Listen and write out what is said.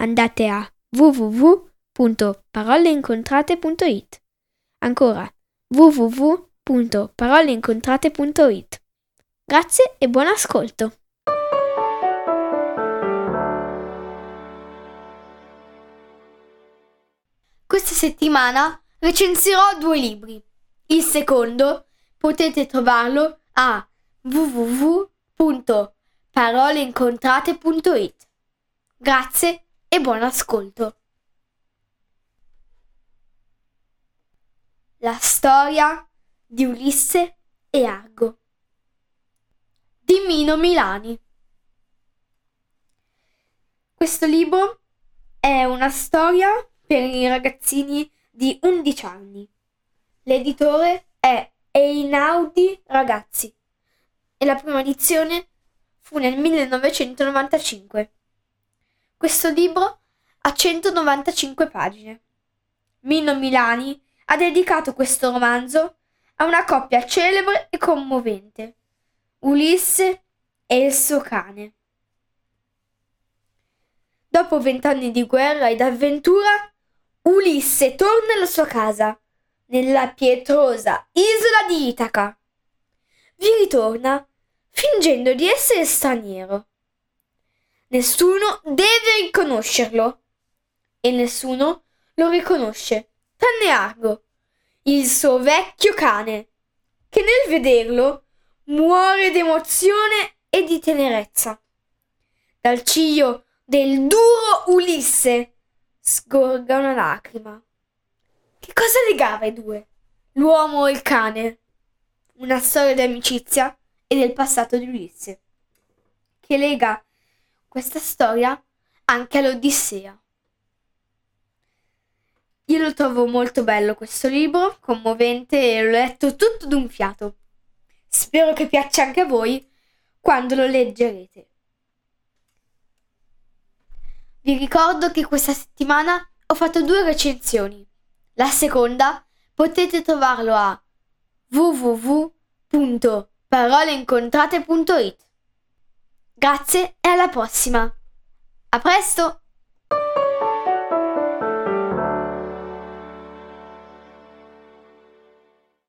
andate a www.paroleincontrate.it. Ancora www.paroleincontrate.it. Grazie e buon ascolto. Questa settimana recensirò due libri. Il secondo potete trovarlo a www.paroleincontrate.it. Grazie e buon ascolto. La storia di Ulisse e Argo di Mino Milani. Questo libro è una storia per i ragazzini di 11 anni. L'editore è Einaudi Ragazzi e la prima edizione fu nel 1995. Questo libro ha 195 pagine. Mino Milani ha dedicato questo romanzo a una coppia celebre e commovente, Ulisse e il suo cane. Dopo vent'anni di guerra ed avventura, Ulisse torna alla sua casa, nella pietrosa isola di Itaca. Vi ritorna fingendo di essere straniero. Nessuno deve riconoscerlo e nessuno lo riconosce, tranne Argo, il suo vecchio cane, che nel vederlo muore d'emozione e di tenerezza. Dal ciglio del duro Ulisse sgorga una lacrima. Che cosa legava i due? L'uomo e il cane? Una storia di amicizia e del passato di Ulisse, che lega questa storia anche all'Odissea. Io lo trovo molto bello questo libro, commovente e l'ho letto tutto d'un fiato. Spero che piaccia anche a voi quando lo leggerete. Vi ricordo che questa settimana ho fatto due recensioni. La seconda potete trovarlo a www.paroleincontrate.it. Grazie e alla prossima! A presto!